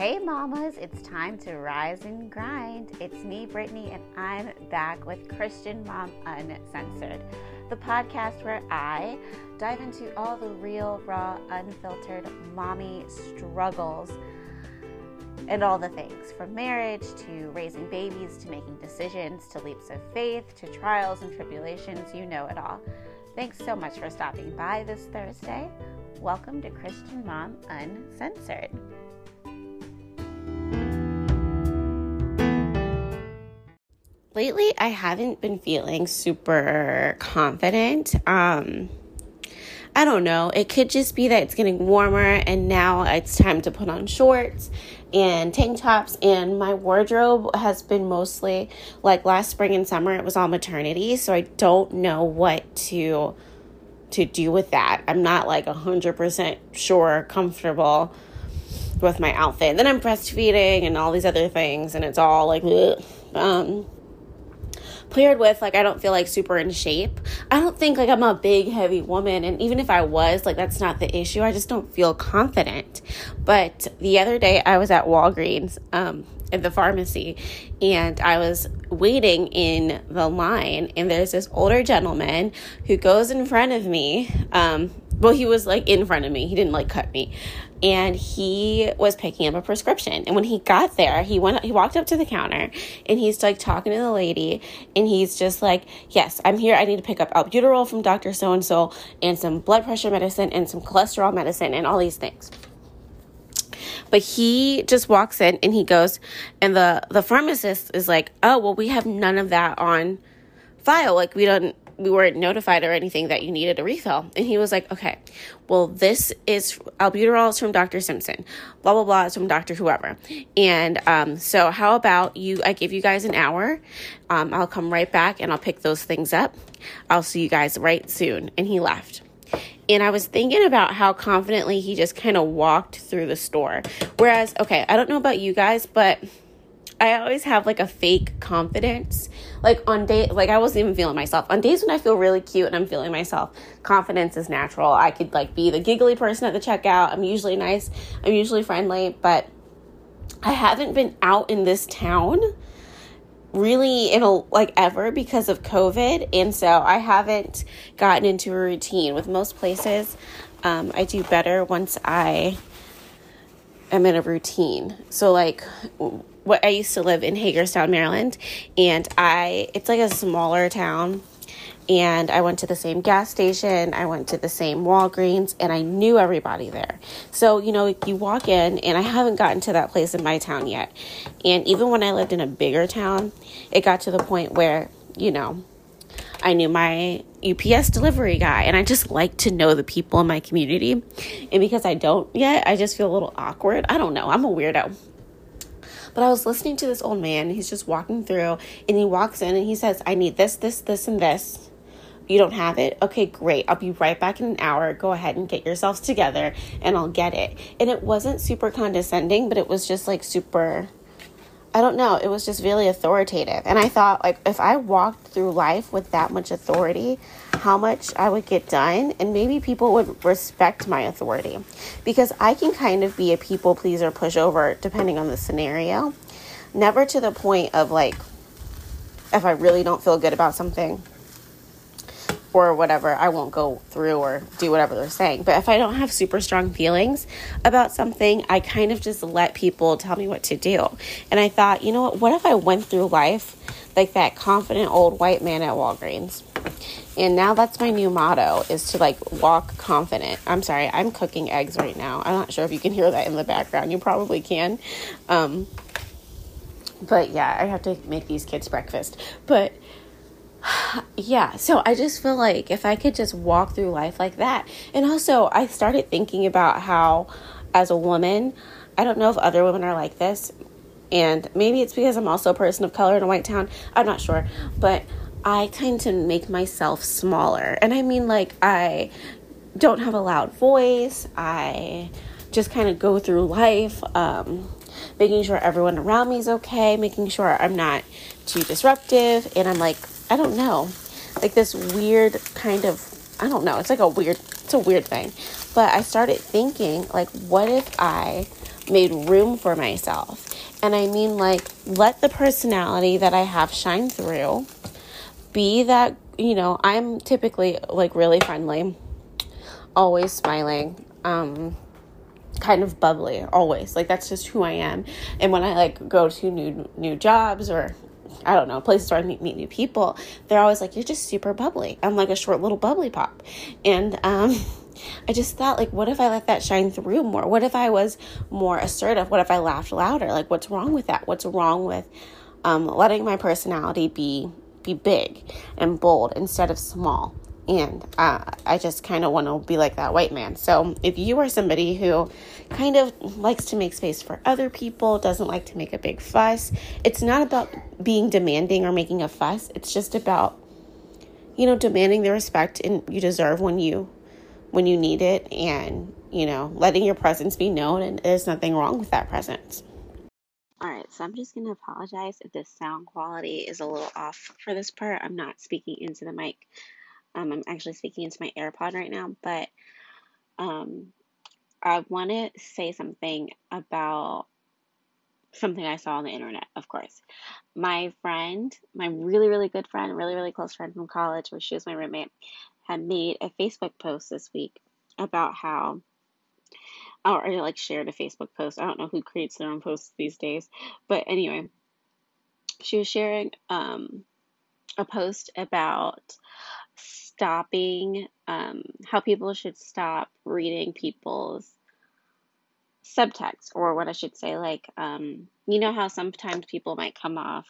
Hey, mamas, it's time to rise and grind. It's me, Brittany, and I'm back with Christian Mom Uncensored, the podcast where I dive into all the real, raw, unfiltered mommy struggles and all the things from marriage to raising babies to making decisions to leaps of faith to trials and tribulations. You know it all. Thanks so much for stopping by this Thursday. Welcome to Christian Mom Uncensored. Lately I haven't been feeling super confident. Um, I don't know. It could just be that it's getting warmer and now it's time to put on shorts and tank tops and my wardrobe has been mostly like last spring and summer it was all maternity, so I don't know what to to do with that. I'm not like 100% sure comfortable with my outfit. Then I'm breastfeeding and all these other things and it's all like um paired with like I don't feel like super in shape. I don't think like I'm a big heavy woman and even if I was like that's not the issue. I just don't feel confident. But the other day I was at Walgreens um at the pharmacy and I was waiting in the line and there's this older gentleman who goes in front of me um well he was like in front of me. He didn't like cut me and he was picking up a prescription. And when he got there, he went he walked up to the counter and he's like talking to the lady and he's just like, "Yes, I'm here. I need to pick up albuterol from Dr. So and so and some blood pressure medicine and some cholesterol medicine and all these things." But he just walks in and he goes and the the pharmacist is like, "Oh, well we have none of that on file. Like we don't we weren't notified or anything that you needed a refill. And he was like, okay, well, this is albuterol is from Dr. Simpson, blah, blah, blah, it's from Dr. Whoever. And um, so, how about you? I give you guys an hour. Um, I'll come right back and I'll pick those things up. I'll see you guys right soon. And he left. And I was thinking about how confidently he just kind of walked through the store. Whereas, okay, I don't know about you guys, but I always have like a fake confidence. Like on day like I wasn't even feeling myself. On days when I feel really cute and I'm feeling myself, confidence is natural. I could like be the giggly person at the checkout. I'm usually nice. I'm usually friendly, but I haven't been out in this town really in a like ever because of COVID, and so I haven't gotten into a routine. With most places, um, I do better once I am in a routine. So like what I used to live in Hagerstown, Maryland, and I it's like a smaller town. And I went to the same gas station, I went to the same Walgreens, and I knew everybody there. So, you know, you walk in, and I haven't gotten to that place in my town yet. And even when I lived in a bigger town, it got to the point where, you know, I knew my UPS delivery guy, and I just like to know the people in my community. And because I don't yet, I just feel a little awkward. I don't know. I'm a weirdo. But I was listening to this old man. He's just walking through, and he walks in and he says, I need this, this, this, and this. You don't have it? Okay, great. I'll be right back in an hour. Go ahead and get yourselves together, and I'll get it. And it wasn't super condescending, but it was just like super. I don't know. It was just really authoritative. And I thought, like, if I walked through life with that much authority, how much I would get done, and maybe people would respect my authority. Because I can kind of be a people pleaser pushover depending on the scenario. Never to the point of like, if I really don't feel good about something or whatever, I won't go through or do whatever they're saying. But if I don't have super strong feelings about something, I kind of just let people tell me what to do. And I thought, you know what? What if I went through life like that confident old white man at Walgreens? And now that's my new motto is to like walk confident. I'm sorry, I'm cooking eggs right now. I'm not sure if you can hear that in the background. You probably can. Um, but yeah, I have to make these kids breakfast. But yeah, so I just feel like if I could just walk through life like that. And also, I started thinking about how, as a woman, I don't know if other women are like this. And maybe it's because I'm also a person of color in a white town. I'm not sure. But I tend to make myself smaller. And I mean, like, I don't have a loud voice. I just kind of go through life, um, making sure everyone around me is okay, making sure I'm not too disruptive. And I'm like, I don't know, like this weird kind of, I don't know, it's like a weird, it's a weird thing. But I started thinking, like, what if I made room for myself. And I mean, like, let the personality that I have shine through. Be that, you know, I'm typically like really friendly, always smiling, um, kind of bubbly, always. Like, that's just who I am. And when I like go to new, new jobs or I don't know, places where I meet, meet new people, they're always like, you're just super bubbly. I'm like a short little bubbly pop. And, um, I just thought, like, what if I let that shine through more? What if I was more assertive? What if I laughed louder? Like, what's wrong with that? What's wrong with um, letting my personality be be big and bold instead of small? And uh, I just kind of want to be like that white man. So if you are somebody who kind of likes to make space for other people, doesn't like to make a big fuss, it's not about being demanding or making a fuss. It's just about, you know, demanding the respect and you deserve when you when you need it and, you know, letting your presence be known and there's nothing wrong with that presence. All right, so I'm just going to apologize if the sound quality is a little off for this part. I'm not speaking into the mic. Um, I'm actually speaking into my AirPod right now, but um, I want to say something about something I saw on the internet, of course. My friend, my really, really good friend, really, really close friend from college, where she was my roommate, had made a Facebook post this week about how, or like shared a Facebook post. I don't know who creates their own posts these days, but anyway, she was sharing um, a post about stopping, um, how people should stop reading people's subtext, or what I should say, like, um, you know how sometimes people might come off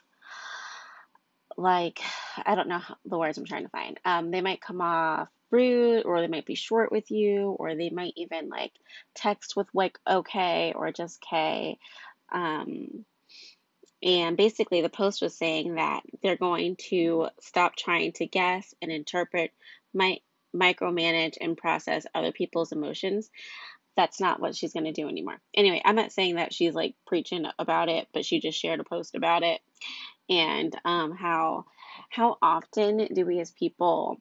like I don't know the words I'm trying to find. Um, they might come off rude, or they might be short with you, or they might even like text with like okay or just K. Um, and basically, the post was saying that they're going to stop trying to guess and interpret, might micromanage and process other people's emotions. That's not what she's going to do anymore. Anyway, I'm not saying that she's like preaching about it, but she just shared a post about it and um, how how often do we as people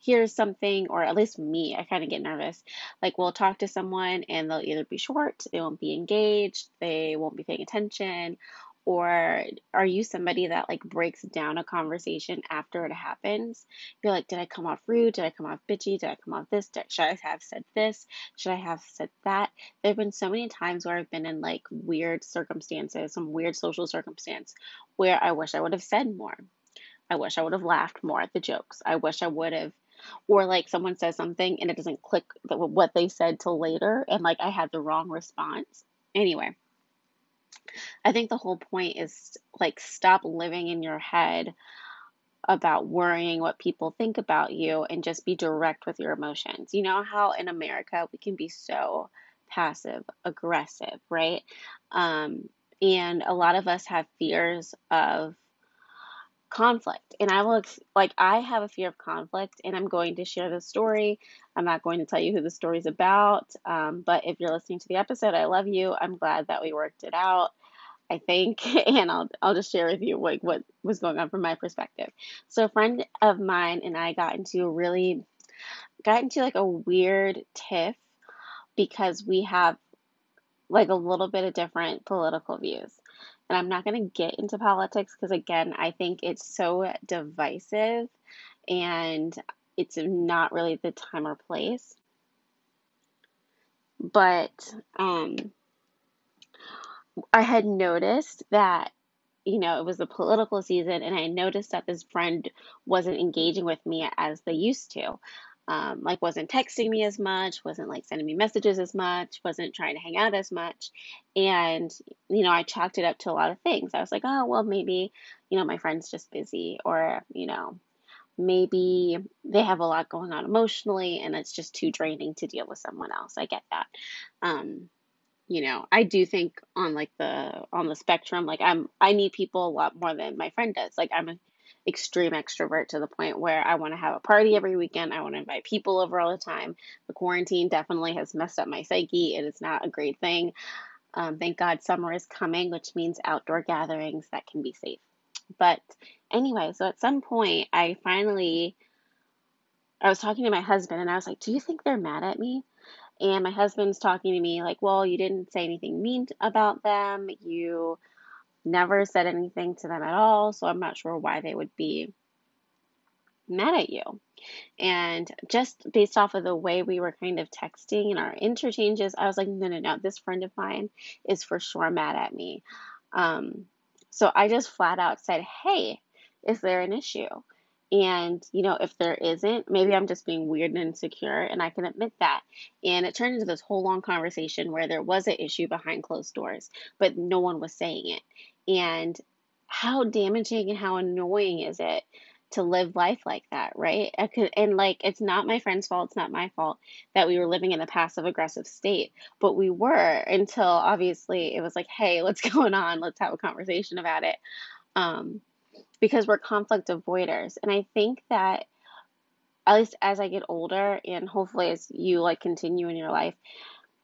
hear something or at least me i kind of get nervous. Like we'll talk to someone and they'll either be short they won't be engaged they won't be paying attention or are you somebody that like breaks down a conversation after it happens? You're like did i come off rude? Did i come off bitchy? Did i come off this? Did, should i have said this? Should i have said that? There have been so many times where i've been in like weird circumstances some weird social circumstance where i wish i would have said more. I wish i would have laughed more at the jokes. I wish i would have or like someone says something and it doesn't click what they said till later and like i had the wrong response. Anyway I think the whole point is like stop living in your head about worrying what people think about you and just be direct with your emotions. You know how in America we can be so passive aggressive, right? Um, and a lot of us have fears of conflict. And I will, like, I have a fear of conflict, and I'm going to share the story. I'm not going to tell you who the story's about, um, but if you're listening to the episode, I love you. I'm glad that we worked it out. I think, and I'll I'll just share with you like what was going on from my perspective. So a friend of mine and I got into a really got into like a weird tiff because we have like a little bit of different political views. And I'm not going to get into politics because again, I think it's so divisive and it's not really the time or place. But um I had noticed that, you know, it was the political season, and I noticed that this friend wasn't engaging with me as they used to. Um, like, wasn't texting me as much, wasn't like sending me messages as much, wasn't trying to hang out as much. And, you know, I chalked it up to a lot of things. I was like, oh, well, maybe, you know, my friend's just busy, or, you know, maybe they have a lot going on emotionally and it's just too draining to deal with someone else. I get that. Um, you know i do think on like the on the spectrum like i'm i need people a lot more than my friend does like i'm an extreme extrovert to the point where i want to have a party every weekend. I want to invite people over all the time. The quarantine definitely has messed up my psyche. It is not a great thing. Um, thank god summer is coming which means outdoor gatherings that can be safe. But anyway so at some point i finally i was talking to my husband and i was like do you think they're mad at me? And my husband's talking to me like, well, you didn't say anything mean about them. You never said anything to them at all. So I'm not sure why they would be mad at you. And just based off of the way we were kind of texting and our interchanges, I was like, no, no, no, this friend of mine is for sure mad at me. Um, so I just flat out said, hey, is there an issue? And, you know, if there isn't, maybe I'm just being weird and insecure, and I can admit that. And it turned into this whole long conversation where there was an issue behind closed doors, but no one was saying it. And how damaging and how annoying is it to live life like that, right? Could, and like, it's not my friend's fault, it's not my fault that we were living in a passive aggressive state, but we were until obviously it was like, hey, what's going on? Let's have a conversation about it. Um, because we're conflict avoiders. And I think that at least as I get older and hopefully as you like continue in your life,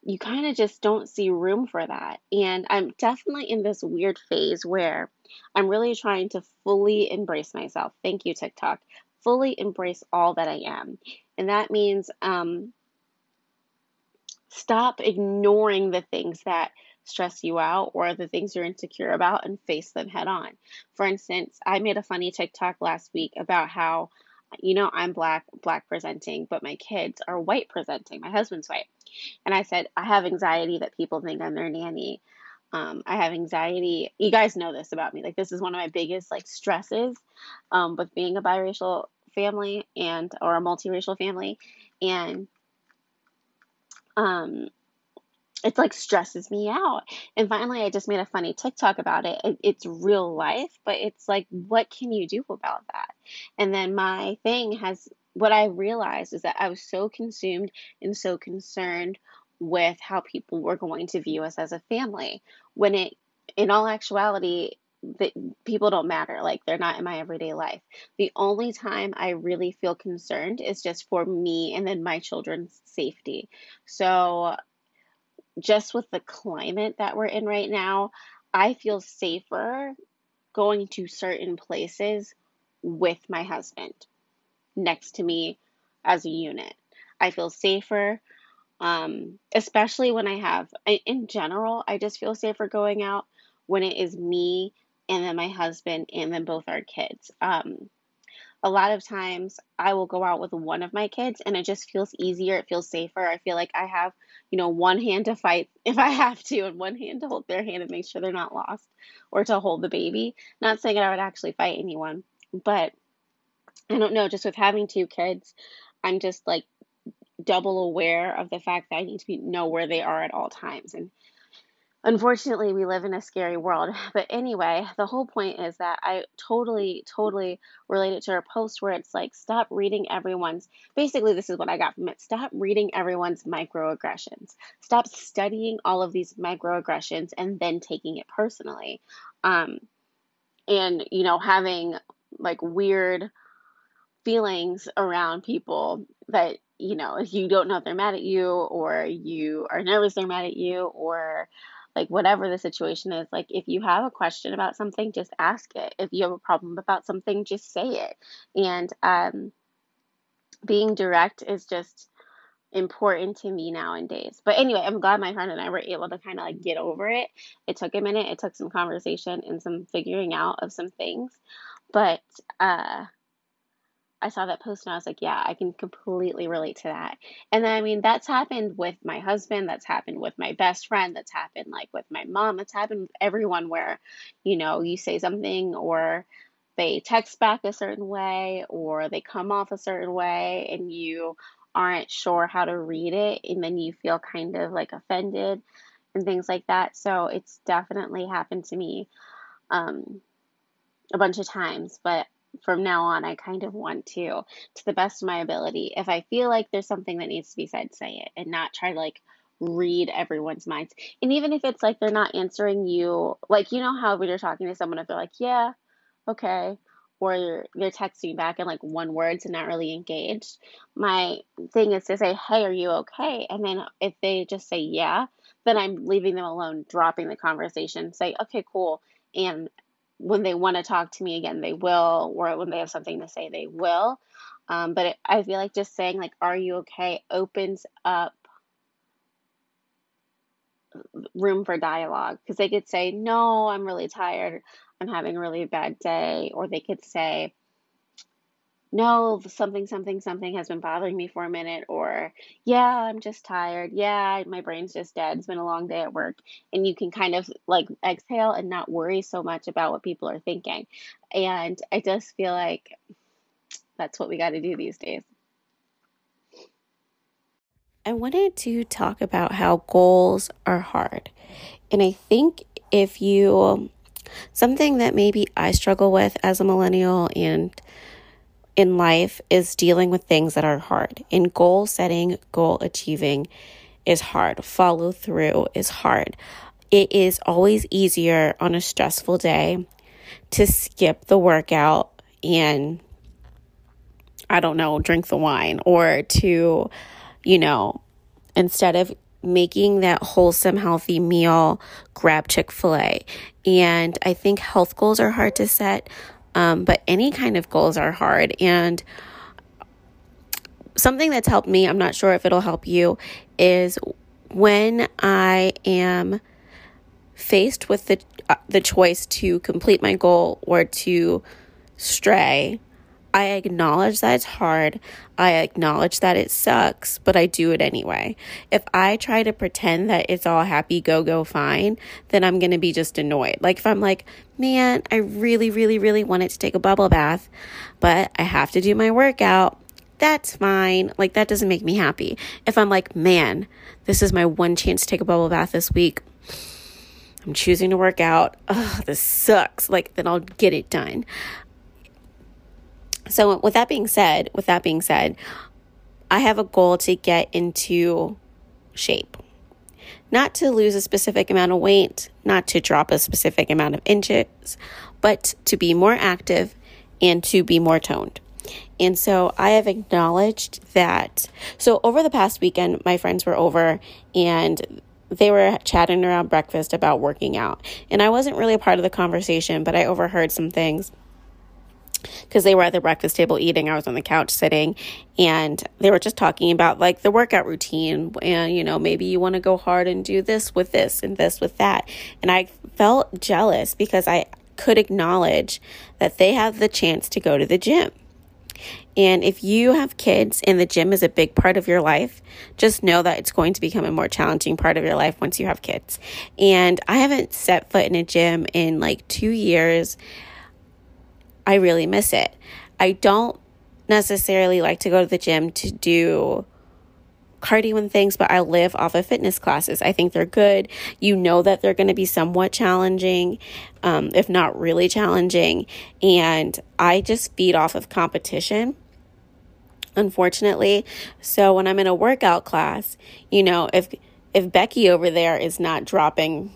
you kind of just don't see room for that. And I'm definitely in this weird phase where I'm really trying to fully embrace myself. Thank you, TikTok. Fully embrace all that I am. And that means um, stop ignoring the things that stress you out or the things you're insecure about and face them head on. For instance, I made a funny TikTok last week about how, you know, I'm black, black presenting, but my kids are white presenting. My husband's white. And I said, I have anxiety that people think I'm their nanny. Um, I have anxiety. You guys know this about me. Like, this is one of my biggest, like, stresses um, with being a biracial family and, or a multiracial family. And, um, it's like stresses me out. And finally, I just made a funny TikTok about it. it. It's real life, but it's like, what can you do about that? And then my thing has, what I realized is that I was so consumed and so concerned with how people were going to view us as a family when it, in all actuality, that people don't matter like they're not in my everyday life the only time i really feel concerned is just for me and then my children's safety so just with the climate that we're in right now, I feel safer going to certain places with my husband next to me as a unit. I feel safer, um, especially when I have, in general, I just feel safer going out when it is me and then my husband and then both our kids. Um, a lot of times I will go out with one of my kids and it just feels easier. It feels safer. I feel like I have, you know, one hand to fight if I have to and one hand to hold their hand and make sure they're not lost or to hold the baby. Not saying that I would actually fight anyone, but I don't know, just with having two kids, I'm just like double aware of the fact that I need to be, know where they are at all times. And unfortunately we live in a scary world. But anyway the whole point is that i totally totally related to her post where it's like stop reading everyone's basically this is what i got from it stop reading everyone's microaggressions. Stop studying all of these microaggressions and then taking it personally. Um and you know having like weird feelings around people that you know if you don't know if they're mad at you or you are nervous they're mad at you or like whatever the situation is like if you have a question about something just ask it. If you have a problem about something just say it. And um, being direct is just important to me nowadays. But anyway i'm glad my friend and i were able to kind of like get over it. It took a minute. It took some conversation and some figuring out of some things. But uh I saw that post and I was like, yeah, I can completely relate to that. And then, I mean, that's happened with my husband, that's happened with my best friend, that's happened like with my mom, that's happened with everyone where, you know, you say something or they text back a certain way or they come off a certain way and you aren't sure how to read it and then you feel kind of like offended and things like that. So it's definitely happened to me um, a bunch of times, but from now on, I kind of want to, to the best of my ability. If I feel like there's something that needs to be said, say it and not try to like read everyone's minds. And even if it's like they're not answering you, like, you know how when you're talking to someone, if they're like, yeah, okay, or they're texting back in like one words and not really engaged, my thing is to say, hey, are you okay? And then if they just say, yeah, then I'm leaving them alone, dropping the conversation, say, okay, cool. And when they want to talk to me again, they will, or when they have something to say, they will. Um, but it, I feel like just saying like, "Are you okay?" opens up room for dialogue because they could say, "No, I'm really tired. I'm having a really bad day," or they could say, no, something, something, something has been bothering me for a minute, or yeah, I'm just tired. Yeah, my brain's just dead. It's been a long day at work. And you can kind of like exhale and not worry so much about what people are thinking. And I just feel like that's what we got to do these days. I wanted to talk about how goals are hard. And I think if you, something that maybe I struggle with as a millennial and in life is dealing with things that are hard. In goal setting, goal achieving is hard. Follow through is hard. It is always easier on a stressful day to skip the workout and I don't know, drink the wine or to, you know, instead of making that wholesome, healthy meal, grab Chick fil A. And I think health goals are hard to set. Um, but any kind of goals are hard. And something that's helped me, I'm not sure if it'll help you, is when I am faced with the uh, the choice to complete my goal or to stray I acknowledge that it's hard. I acknowledge that it sucks, but I do it anyway. If I try to pretend that it's all happy, go, go, fine, then I'm going to be just annoyed. Like if I'm like, man, I really, really, really wanted to take a bubble bath, but I have to do my workout. That's fine. Like that doesn't make me happy. If I'm like, man, this is my one chance to take a bubble bath this week. I'm choosing to work out. Ugh, this sucks. Like, then I'll get it done. So with that being said, with that being said, I have a goal to get into shape. Not to lose a specific amount of weight, not to drop a specific amount of inches, but to be more active and to be more toned. And so I have acknowledged that. So over the past weekend, my friends were over and they were chatting around breakfast about working out. And I wasn't really a part of the conversation, but I overheard some things because they were at the breakfast table eating. I was on the couch sitting and they were just talking about like the workout routine and, you know, maybe you want to go hard and do this with this and this with that. And I felt jealous because I could acknowledge that they have the chance to go to the gym. And if you have kids and the gym is a big part of your life, just know that it's going to become a more challenging part of your life once you have kids. And I haven't set foot in a gym in like two years. I really miss it. I don't necessarily like to go to the gym to do cardio and things, but I live off of fitness classes. I think they're good. You know that they're going to be somewhat challenging, um, if not really challenging. And I just feed off of competition, unfortunately. So when I'm in a workout class, you know, if if Becky over there is not dropping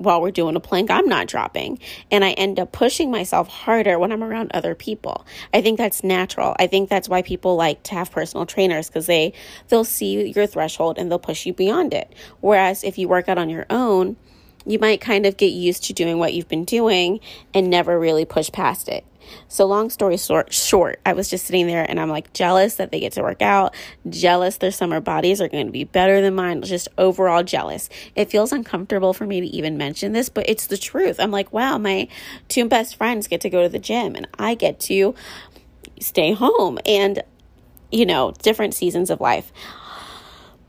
while we're doing a plank, I'm not dropping. And I end up pushing myself harder when I'm around other people. I think that's natural. I think that's why people like to have personal trainers because they they'll see your threshold and they'll push you beyond it. Whereas if you work out on your own, you might kind of get used to doing what you've been doing and never really push past it. So, long story short, short, I was just sitting there and I'm like jealous that they get to work out, jealous their summer bodies are going to be better than mine, just overall jealous. It feels uncomfortable for me to even mention this, but it's the truth. I'm like, wow, my two best friends get to go to the gym and I get to stay home and, you know, different seasons of life.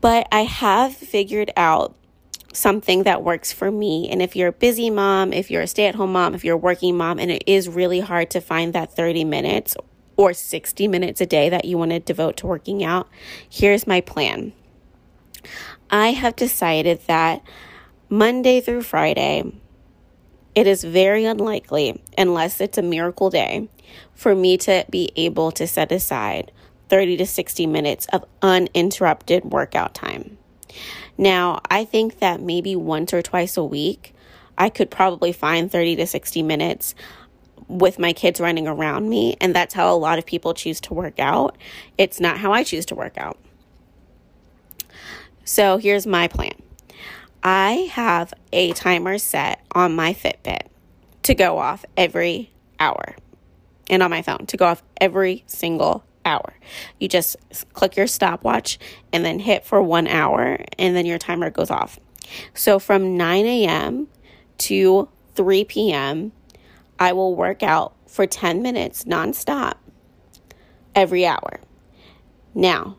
But I have figured out something that works for me. And if you're a busy mom, if you're a stay at home mom, if you're a working mom, and it is really hard to find that 30 minutes or 60 minutes a day that you want to devote to working out, here's my plan. I have decided that Monday through Friday, it is very unlikely, unless it's a miracle day, for me to be able to set aside 30 to 60 minutes of uninterrupted workout time. Now, I think that maybe once or twice a week, I could probably find 30 to 60 minutes with my kids running around me. And that's how a lot of people choose to work out. It's not how I choose to work out. So here's my plan I have a timer set on my Fitbit to go off every hour and on my phone to go off every single hour. You just click your stopwatch and then hit for one hour, and then your timer goes off. So from 9 a.m. to 3 p.m., I will work out for 10 minutes nonstop every hour. Now,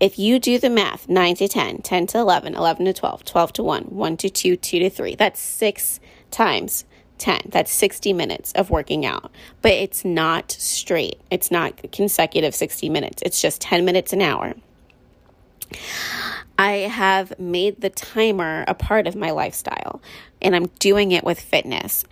if you do the math 9 to 10, 10 to 11, 11 to 12, 12 to 1, 1 to 2, 2 to 3, that's six times 10. That's 60 minutes of working out. But it's not straight, it's not consecutive 60 minutes, it's just 10 minutes an hour. I have made the timer a part of my lifestyle and I'm doing it with fitness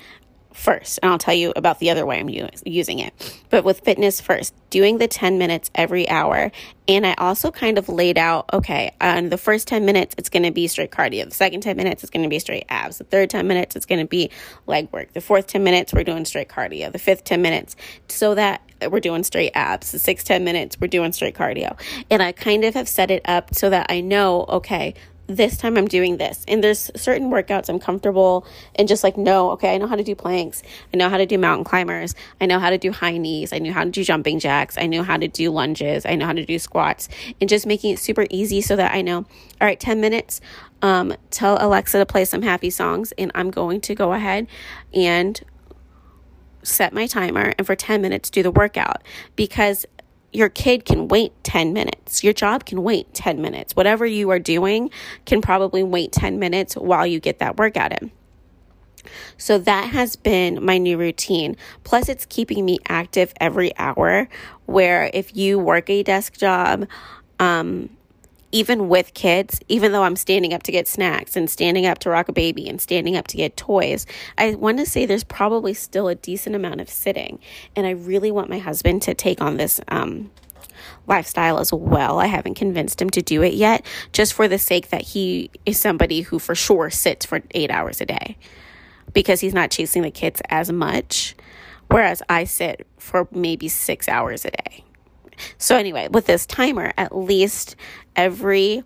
first. And I'll tell you about the other way I'm using it. But with fitness first, doing the 10 minutes every hour. And I also kind of laid out okay, on the first 10 minutes, it's going to be straight cardio. The second 10 minutes, it's going to be straight abs. The third 10 minutes, it's going to be leg work. The fourth 10 minutes, we're doing straight cardio. The fifth 10 minutes, so that we're doing straight abs. The six, 10 minutes, we're doing straight cardio. And I kind of have set it up so that I know, okay, this time I'm doing this. And there's certain workouts I'm comfortable and just like, no, okay, I know how to do planks. I know how to do mountain climbers. I know how to do high knees. I know how to do jumping jacks. I know how to do lunges. I know how to do squats and just making it super easy so that I know, all right, 10 minutes. Um, tell Alexa to play some happy songs and I'm going to go ahead and set my timer and for 10 minutes do the workout because your kid can wait 10 minutes. Your job can wait 10 minutes. Whatever you are doing can probably wait 10 minutes while you get that workout in. So that has been my new routine. Plus, it's keeping me active every hour. Where if you work a desk job, um, even with kids, even though I'm standing up to get snacks and standing up to rock a baby and standing up to get toys, I want to say there's probably still a decent amount of sitting. And I really want my husband to take on this um, lifestyle as well. I haven't convinced him to do it yet, just for the sake that he is somebody who for sure sits for eight hours a day because he's not chasing the kids as much. Whereas I sit for maybe six hours a day. So, anyway, with this timer, at least every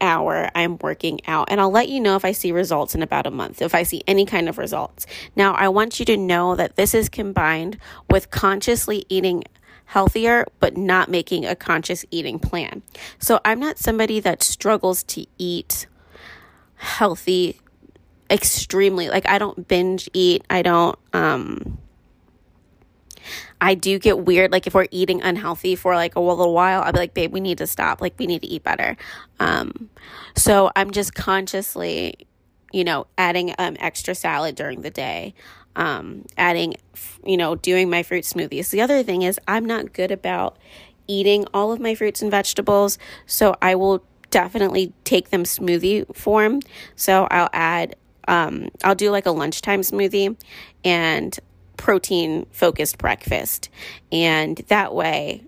hour I'm working out. And I'll let you know if I see results in about a month, if I see any kind of results. Now, I want you to know that this is combined with consciously eating healthier, but not making a conscious eating plan. So I'm not somebody that struggles to eat healthy extremely. Like, I don't binge eat. I don't, um, I do get weird. Like if we're eating unhealthy for like a little while, I'll be like, babe, we need to stop. Like we need to eat better. Um, so I'm just consciously, you know, adding um, extra salad during the day. Um, adding, you know, doing my fruit smoothies. The other thing is I'm not good about eating all of my fruits and vegetables. So I will definitely take them smoothie form. So I'll add um, I'll do like a lunchtime smoothie and protein focused breakfast. And that way,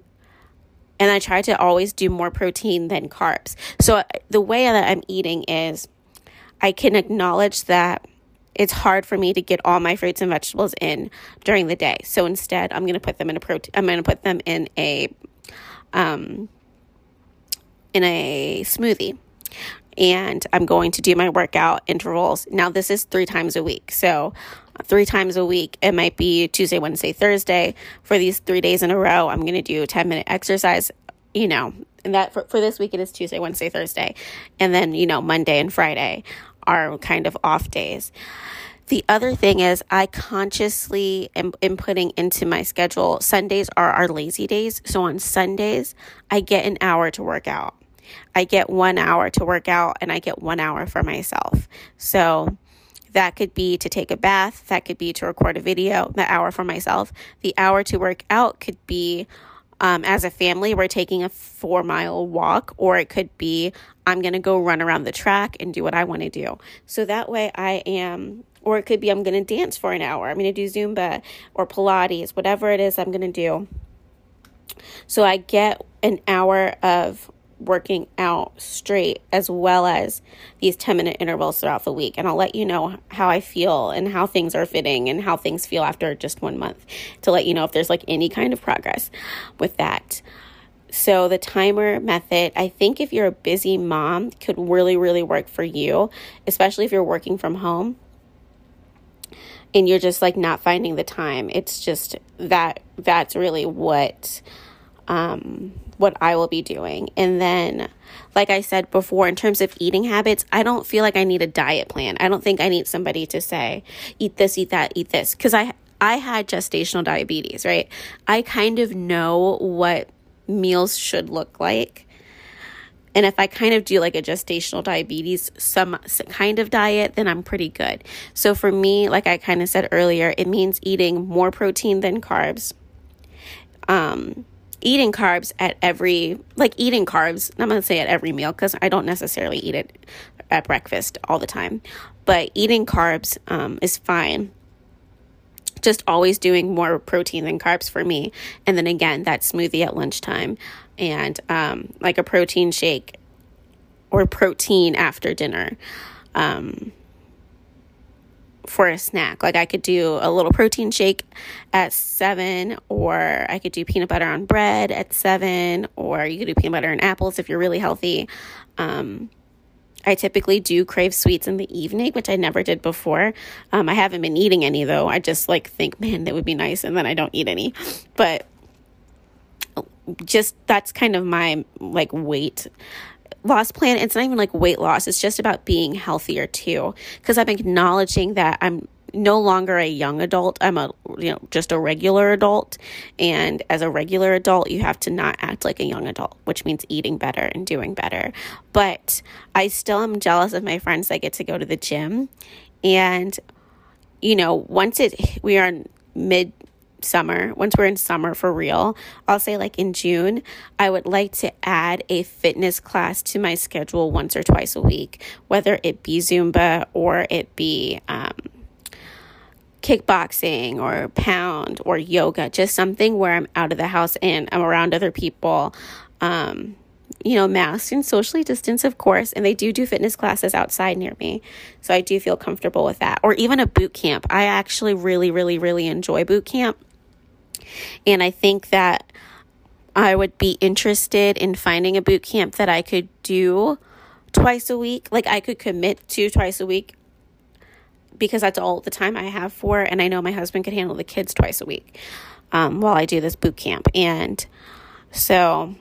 and I try to always do more protein than carbs. So the way that I'm eating is I can acknowledge that it's hard for me to get all my fruits and vegetables in during the day. So instead, I'm going to put them in a protein I'm going to put them in a um in a smoothie and I'm going to do my workout intervals. Now, this is three times a week. So, three times a week, it might be Tuesday, Wednesday, Thursday. For these three days in a row, I'm going to do a 10 minute exercise, you know, and that for, for this week, it is Tuesday, Wednesday, Thursday. And then, you know, Monday and Friday are kind of off days. The other thing is, I consciously am, am, putting into my schedule Sundays are our lazy days. So on Sundays, I get an hour to work out. I get one hour to work out and I get one hour for myself. So that could be to take a bath, that could be to record a video, the hour for myself. The hour to work out could be um, as a family, we're taking a four mile walk, or it could be I'm going to go run around the track and do what I want to do. So that way I am, or it could be I'm going to dance for an hour. I'm going to do Zumba or Pilates, whatever it is I'm going to do. So I get an hour of working out straight as well as these 10 minute intervals throughout the week. And I'll let you know how I feel and how things are fitting and how things feel after just one month to let you know if there's like any kind of progress with that. So, the timer method, I think if you're a busy mom, could really, really work for you, especially if you're working from home and you're just like not finding the time. It's just that that's really what um, what I will be doing. And then, like I said before, in terms of eating habits, I don't feel like I need a diet plan. I don't think I need somebody to say, eat this, eat that, eat this. Because I, I had gestational diabetes, right? I kind of know what meals should look like. And if I kind of do like a gestational diabetes, some kind of diet, then I'm pretty good. So for me, like I kind of said earlier, it means eating more protein than carbs. Um, eating carbs at every like eating carbs i'm going to say at every meal because i don't necessarily eat it at breakfast all the time but eating carbs um, is fine. Just always doing more protein than carbs for me and then again that smoothie at lunchtime and um, like a protein shake or protein after dinner um, for a snack. Like I could do a little protein shake at seven, or I could do peanut butter on bread at seven, or you could do peanut butter and apples if you're really healthy. Um, I typically do crave sweets in the evening, which I never did before. Um, I haven't been eating any though. I just like think, man, that would be nice, and then I don't eat any. But just that's kind of my like weight loss plan. It's not even like weight loss, it's just about being healthier too. Because I'm acknowledging that I'm no longer a young adult. I'm a you know just a regular adult, and as a regular adult, you have to not act like a young adult, which means eating better and doing better. But I still am jealous of my friends that get to go to the gym, and you know once it we are in mid summer, once we're in summer for real, I'll say like in June, I would like to add a fitness class to my schedule once or twice a week, whether it be Zumba or it be um, kickboxing or pound or yoga, just something where I'm out of the house and I'm around other people. Um, you know, masked and socially distanced, of course, and they do do fitness classes outside near me. So I do feel comfortable with that. Or even a boot camp. I actually really, really, really enjoy boot camp. And I think that I would be interested in finding a boot camp that I could do twice a week. Like I could commit to twice a week because that's all the time I have for. And I know my husband could handle the kids twice a week um, while I do this boot camp. And so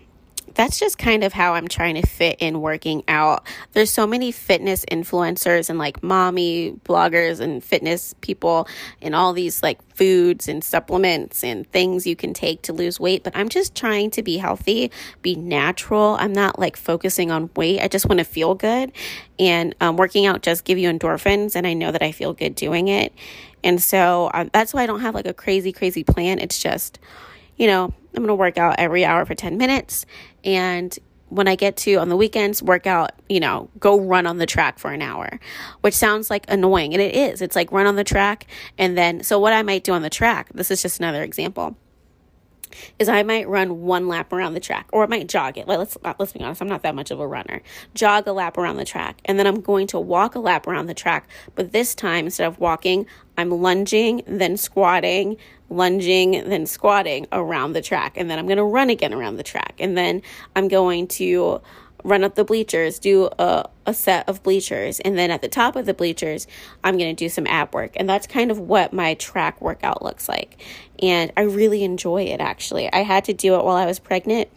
that's just kind of how I'm trying to fit in working out. There's so many fitness influencers and like mommy bloggers and fitness people and all these like foods and supplements and things you can take to lose weight, but I'm just trying to be healthy, be natural. I'm not like focusing on weight. I just want to feel good. And um, working out just give you endorphins, and I know that I feel good doing it. And so um, that's why I don't have like a crazy, crazy plan. It's just, you know, I'm going to work out every hour for 10 minutes. And when I get to on the weekends, work out, you know, go run on the track for an hour, which sounds like annoying. And it is. It's like run on the track. And then, so what I might do on the track, this is just another example is I might run one lap around the track or I might jog it. Like, let's let's be honest, I'm not that much of a runner. Jog a lap around the track and then I'm going to walk a lap around the track, but this time instead of walking, I'm lunging, then squatting, lunging, then squatting around the track. And then I'm going to run again around the track. And then I'm going to run up the bleachers, do a, a set of bleachers. And then at the top of the bleachers, I'm going to do some ab work. And that's kind of what my track workout looks like. And I really enjoy it actually. I had to do it while I was pregnant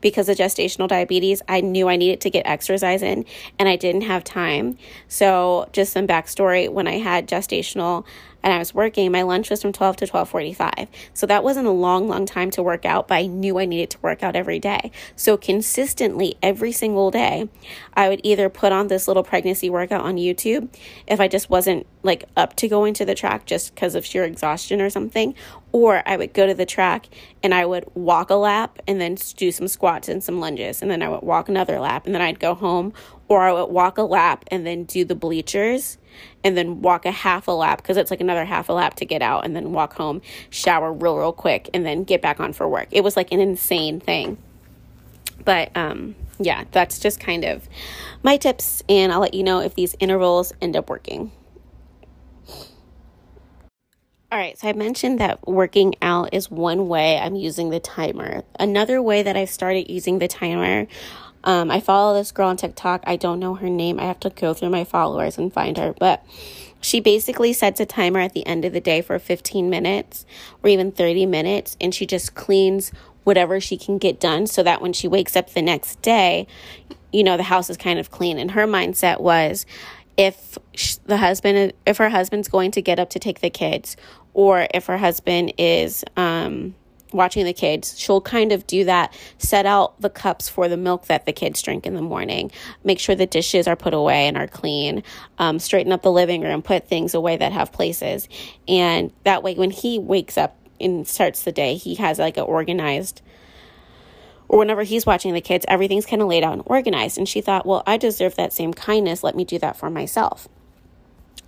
because of gestational diabetes, I knew I needed to get exercise in and I didn't have time. So, just some backstory when I had gestational and I was working, my lunch was from 12 to 12:45. So that wasn't a long long time to work out, but I knew I needed to work out every day. So consistently every single day, I would either put on this little pregnancy workout on YouTube if I just wasn't like up to going to the track just because of sheer exhaustion or something, or I would go to the track and I would walk a lap and then do some squats and some lunges and then I would walk another lap and then I'd go home or I would walk a lap and then do the bleachers and then walk a half a lap because it's like another half a lap to get out and then walk home, shower real, real quick, and then get back on for work. It was like an insane thing. But um, yeah, that's just kind of my tips, and I'll let you know if these intervals end up working. All right, so I mentioned that working out is one way I'm using the timer. Another way that I started using the timer um, I follow this girl on TikTok. I don't know her name. I have to go through my followers and find her. But she basically sets a timer at the end of the day for 15 minutes or even 30 minutes. And she just cleans whatever she can get done so that when she wakes up the next day, you know, the house is kind of clean. And her mindset was if the husband, if her husband's going to get up to take the kids, or if her husband is, um, watching the kids, she'll kind of do that, set out the cups for the milk that the kids drink in the morning, make sure the dishes are put away and are clean, um, straighten up the living room, put things away that have places. And that way, when he wakes up and starts the day, he has like an organized or whenever he's watching the kids, everything's kind of laid out and organized. And she thought, well, I deserve that same kindness. Let me do that for myself.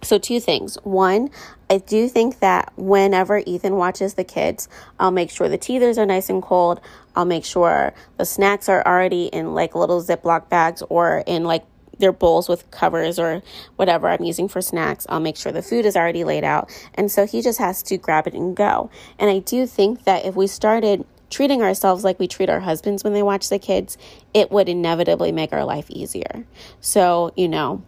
So, two things. One, I do think that whenever Ethan watches the kids, I'll make sure the teethers are nice and cold. I'll make sure the snacks are already in like little Ziploc bags or in like their bowls with covers or whatever I'm using for snacks. I'll make sure the food is already laid out. And so he just has to grab it and go. And I do think that if we started treating ourselves like we treat our husbands when they watch the kids, it would inevitably make our life easier. So, you know,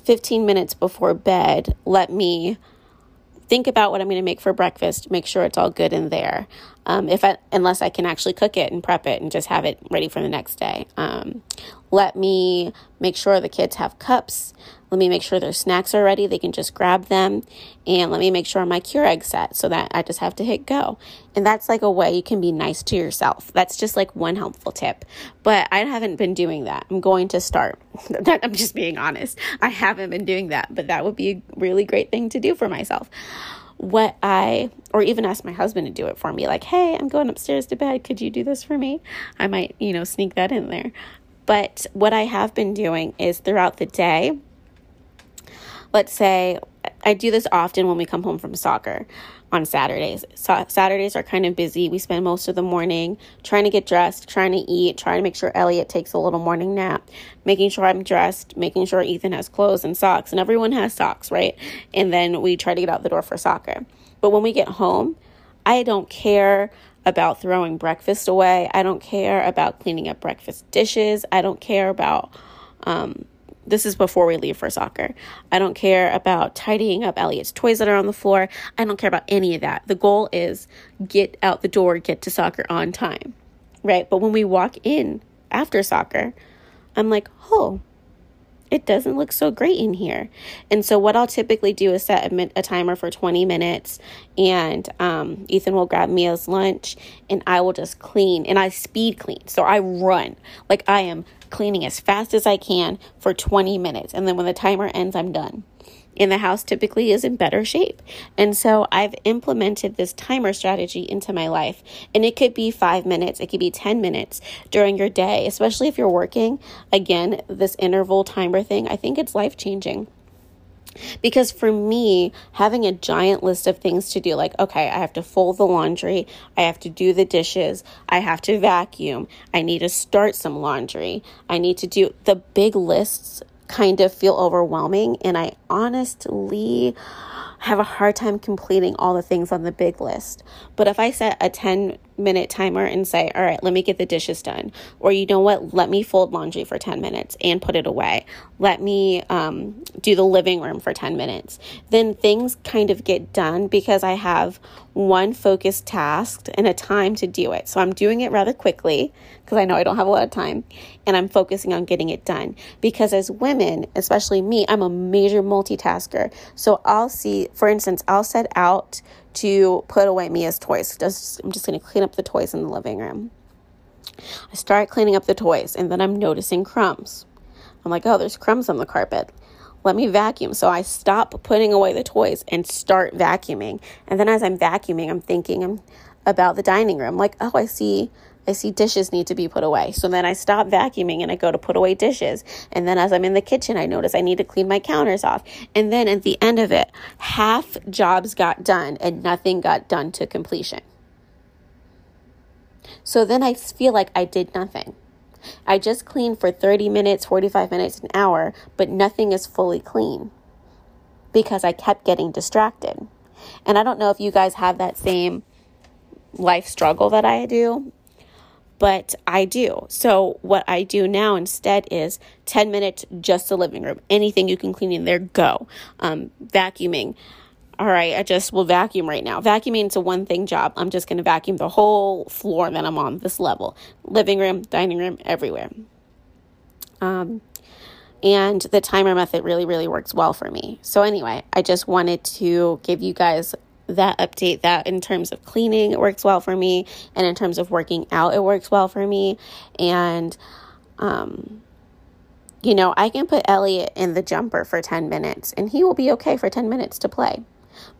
15 minutes before bed, let me think about what I'm going to make for breakfast, make sure it's all good in there. Um, if I, unless I can actually cook it and prep it and just have it ready for the next day. Um, let me make sure the kids have cups. Let me make sure their snacks are ready. They can just grab them. And let me make sure my Keurig set so that I just have to hit go. And that's like a way you can be nice to yourself. That's just like one helpful tip. But I haven't been doing that. I'm going to start. I'm just being honest. I haven't been doing that, but that would be a really great thing to do for myself. What I, or even ask my husband to do it for me, like, hey, I'm going upstairs to bed. Could you do this for me? I might, you know, sneak that in there. But what I have been doing is throughout the day, let's say I do this often when we come home from soccer on Saturdays. So Saturdays are kind of busy. We spend most of the morning trying to get dressed, trying to eat, trying to make sure Elliot takes a little morning nap, making sure I'm dressed, making sure Ethan has clothes and socks, and everyone has socks, right? And then we try to get out the door for soccer. But when we get home, I don't care about throwing breakfast away. I don't care about cleaning up breakfast dishes. I don't care about um, this is before we leave for soccer. I don't care about tidying up Elliot's toys that are on the floor. I don't care about any of that. The goal is get out the door, get to soccer on time. Right? But when we walk in after soccer, I'm like, "Oh, it doesn't look so great in here. And so, what I'll typically do is set a, a timer for 20 minutes, and um, Ethan will grab his lunch, and I will just clean. And I speed clean. So, I run. Like, I am cleaning as fast as I can for 20 minutes. And then when the timer ends, I'm done. And the house typically is in better shape. And so I've implemented this timer strategy into my life. And it could be five minutes, it could be 10 minutes during your day, especially if you're working. Again, this interval timer thing, I think it's life changing. Because for me, having a giant list of things to do, like, okay, I have to fold the laundry, I have to do the dishes, I have to vacuum, I need to start some laundry, I need to do the big lists kind of feel overwhelming. And I honestly have a hard time completing all the things on the big list. But if I set a 10 minute timer and say, all right, let me get the dishes done, or you know what, let me fold laundry for 10 minutes and put it away, let me um, do the living room for 10 minutes, then things kind of get done because I have one focused task and a time to do it. So I'm doing it rather quickly because I know I don't have a lot of time and I'm focusing on getting it done. Because as women, especially me, I'm a major multitasker. So I'll see, for instance, I'll set out to put away Mia's toys. Just, I'm just going to clean up the toys in the living room. I start cleaning up the toys and then I'm noticing crumbs. I'm like, oh, there's crumbs on the carpet. Let me vacuum. So I stop putting away the toys and start vacuuming. And then as I'm vacuuming, I'm thinking about the dining room. Like, oh, I see I see dishes need to be put away. So then I stop vacuuming and I go to put away dishes. And then as I'm in the kitchen, I notice I need to clean my counters off. And then at the end of it, half jobs got done and nothing got done to completion. So then I feel like I did nothing. I just cleaned for 30 minutes, 45 minutes, an hour, but nothing is fully clean because I kept getting distracted. And I don't know if you guys have that same life struggle that I do, but I do. So, what I do now instead is 10 minutes just the living room. Anything you can clean in there, go. Um, vacuuming. all right, I just will vacuum right now. Vacuuming is a one thing job. I'm just going to vacuum the whole floor that I'm on this level living room, dining room, everywhere. Um, and the timer method really, really works well for me. So, anyway, I just wanted to give you guys that update that in terms of cleaning, it works well for me. And in terms of working out, it works well for me. And, um, you know, I can put Elliot in the jumper for 10 minutes and he will be okay for 10 minutes to play.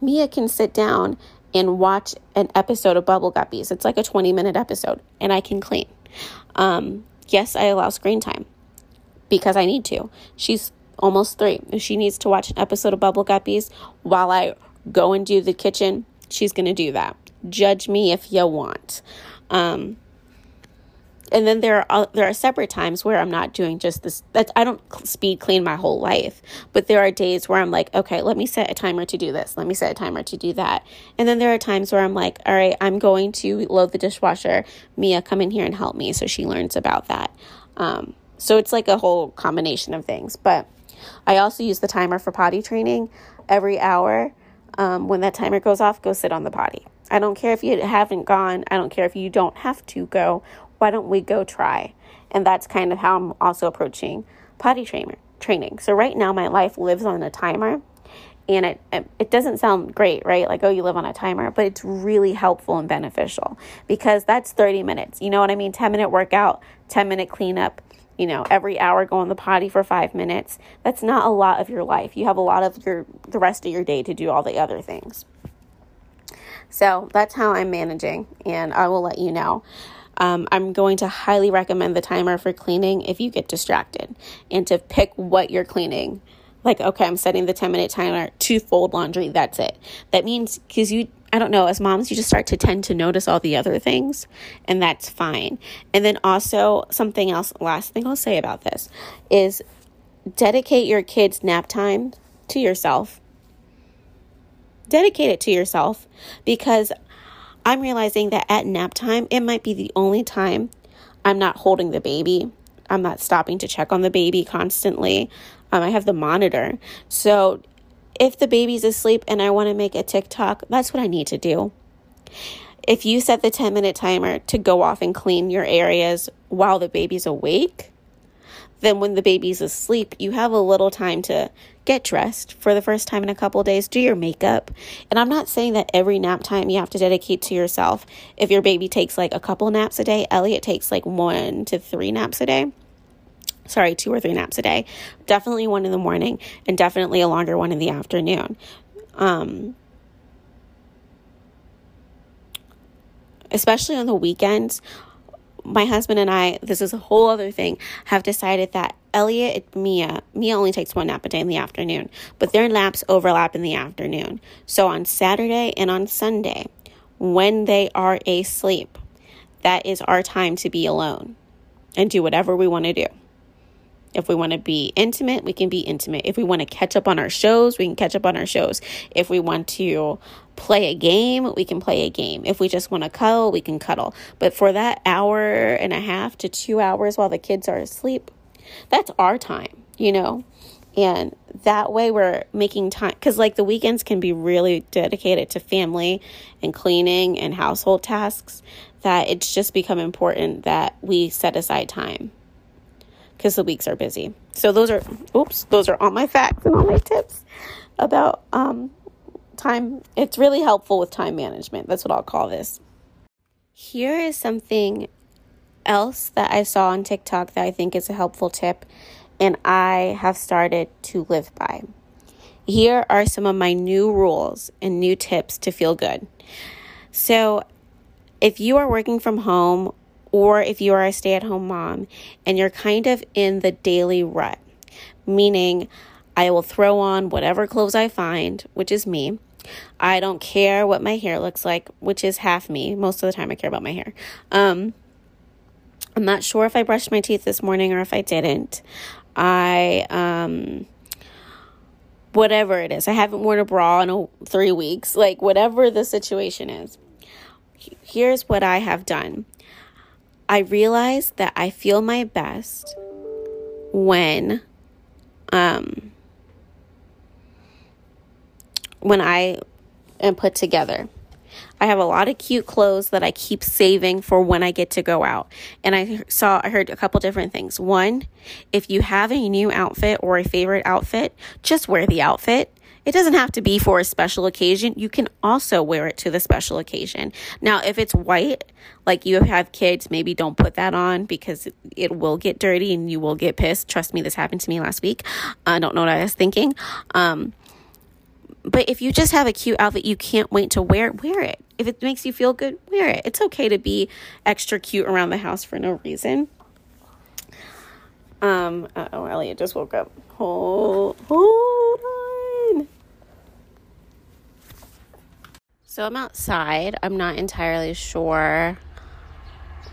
Mia can sit down and watch an episode of Bubble Guppies. It's like a 20 minute episode and I can clean. Um, yes, I allow screen time because I need to. She's almost three. She needs to watch an episode of Bubble Guppies while I go and do the kitchen, she's going to do that. Judge me if you want. Um, and then there are there are separate times where I'm not doing just this. That I don't speed clean my whole life, but there are days where I'm like, okay, let me set a timer to do this. Let me set a timer to do that. And then there are times where I'm like, all right, I'm going to load the dishwasher. Mia, come in here and help me, so she learns about that. Um, so it's like a whole combination of things. But I also use the timer for potty training every hour. Um, when that timer goes off, go sit on the potty. I don't care if you haven't gone. I don't care if you don't have to go. Why don't we go try? And that's kind of how I'm also approaching potty trainer training. So right now my life lives on a timer and it, it doesn't sound great, right? Like, oh, you live on a timer, but it's really helpful and beneficial because that's 30 minutes. You know what I mean? 10 minute workout, 10 minute cleanup, you know, every hour go on the potty for five minutes. That's not a lot of your life. You have a lot of your the rest of your day to do all the other things. So that's how I'm managing, and I will let you know. Um, I'm going to highly recommend the timer for cleaning if you get distracted and to pick what you're cleaning. Like, okay, I'm setting the 10 minute timer to fold laundry. That's it. That means because you, I don't know, as moms, you just start to tend to notice all the other things, and that's fine. And then also, something else, last thing I'll say about this is dedicate your kids' nap time to yourself dedicate it to yourself because I'm realizing that at nap time, it might be the only time I'm not holding the baby. I'm not stopping to check on the baby constantly. Um, I have the monitor. So if the baby's asleep and I want to make a TikTok, that's what I need to do. If you set the 10 minute timer to go off and clean your areas while the baby's awake, then when the baby's asleep, you have a little time to get dressed for the first time in a couple days, do your makeup. And I'm not saying that every nap time you have to dedicate to yourself. If your baby takes like a couple naps a day, Elliot takes like one to three naps a day. Sorry, two or three naps a day. Definitely one in the morning and definitely a longer one in the afternoon. Um, especially on the weekends my husband and I, this is a whole other thing, have decided that Elliot and Mia, Mia only takes one nap a day in the afternoon, but their naps overlap in the afternoon. So on Saturday and on Sunday, when they are asleep, that is our time to be alone and do whatever we want to do. If we want to be intimate, we can be intimate. If we want to catch up on our shows, we can catch up on our shows. If we want to play a game, we can play a game. If we just want to cuddle, we can cuddle. But for that hour and a half to two hours while the kids are asleep, that's our time, you know? And that way we're making time because, like, the weekends can be really dedicated to family and cleaning and household tasks that it's just become important that we set aside time because the weeks are busy. So those are oops, those are all my facts and all my tips about um time. It's really helpful with time management. That's what I'll call this. Here is something else that I saw on TikTok that I think is a helpful tip and I have started to live by. Here are some of my new rules and new tips to feel good. So, if you are working from home or if you are a stay at home mom and you're kind of in the daily rut, meaning I will throw on whatever clothes I find, which is me. I don't care what my hair looks like, which is half me. Most of the time, I care about my hair. Um, I'm not sure if I brushed my teeth this morning or if I didn't. I, um, whatever it is, I haven't worn a bra in a, three weeks. Like, whatever the situation is, here's what I have done I realize that I feel my best when um when I am put together. I have a lot of cute clothes that I keep saving for when I get to go out. And I saw, I heard a couple different things. One, if you have a new outfit or a favorite outfit, just wear the outfit. It doesn't have to be for a special occasion. You can also wear it to the special occasion. Now, if it's white, like you have kids, maybe don't put that on because it will get dirty and you will get pissed. Trust me, this happened to me last week. I don't know what I was thinking. Um, but if you just have a cute outfit you can't wait to wear it. wear it if it makes you feel good wear it it's okay to be extra cute around the house for no reason um oh elliot just woke up hold hold on so i'm outside i'm not entirely sure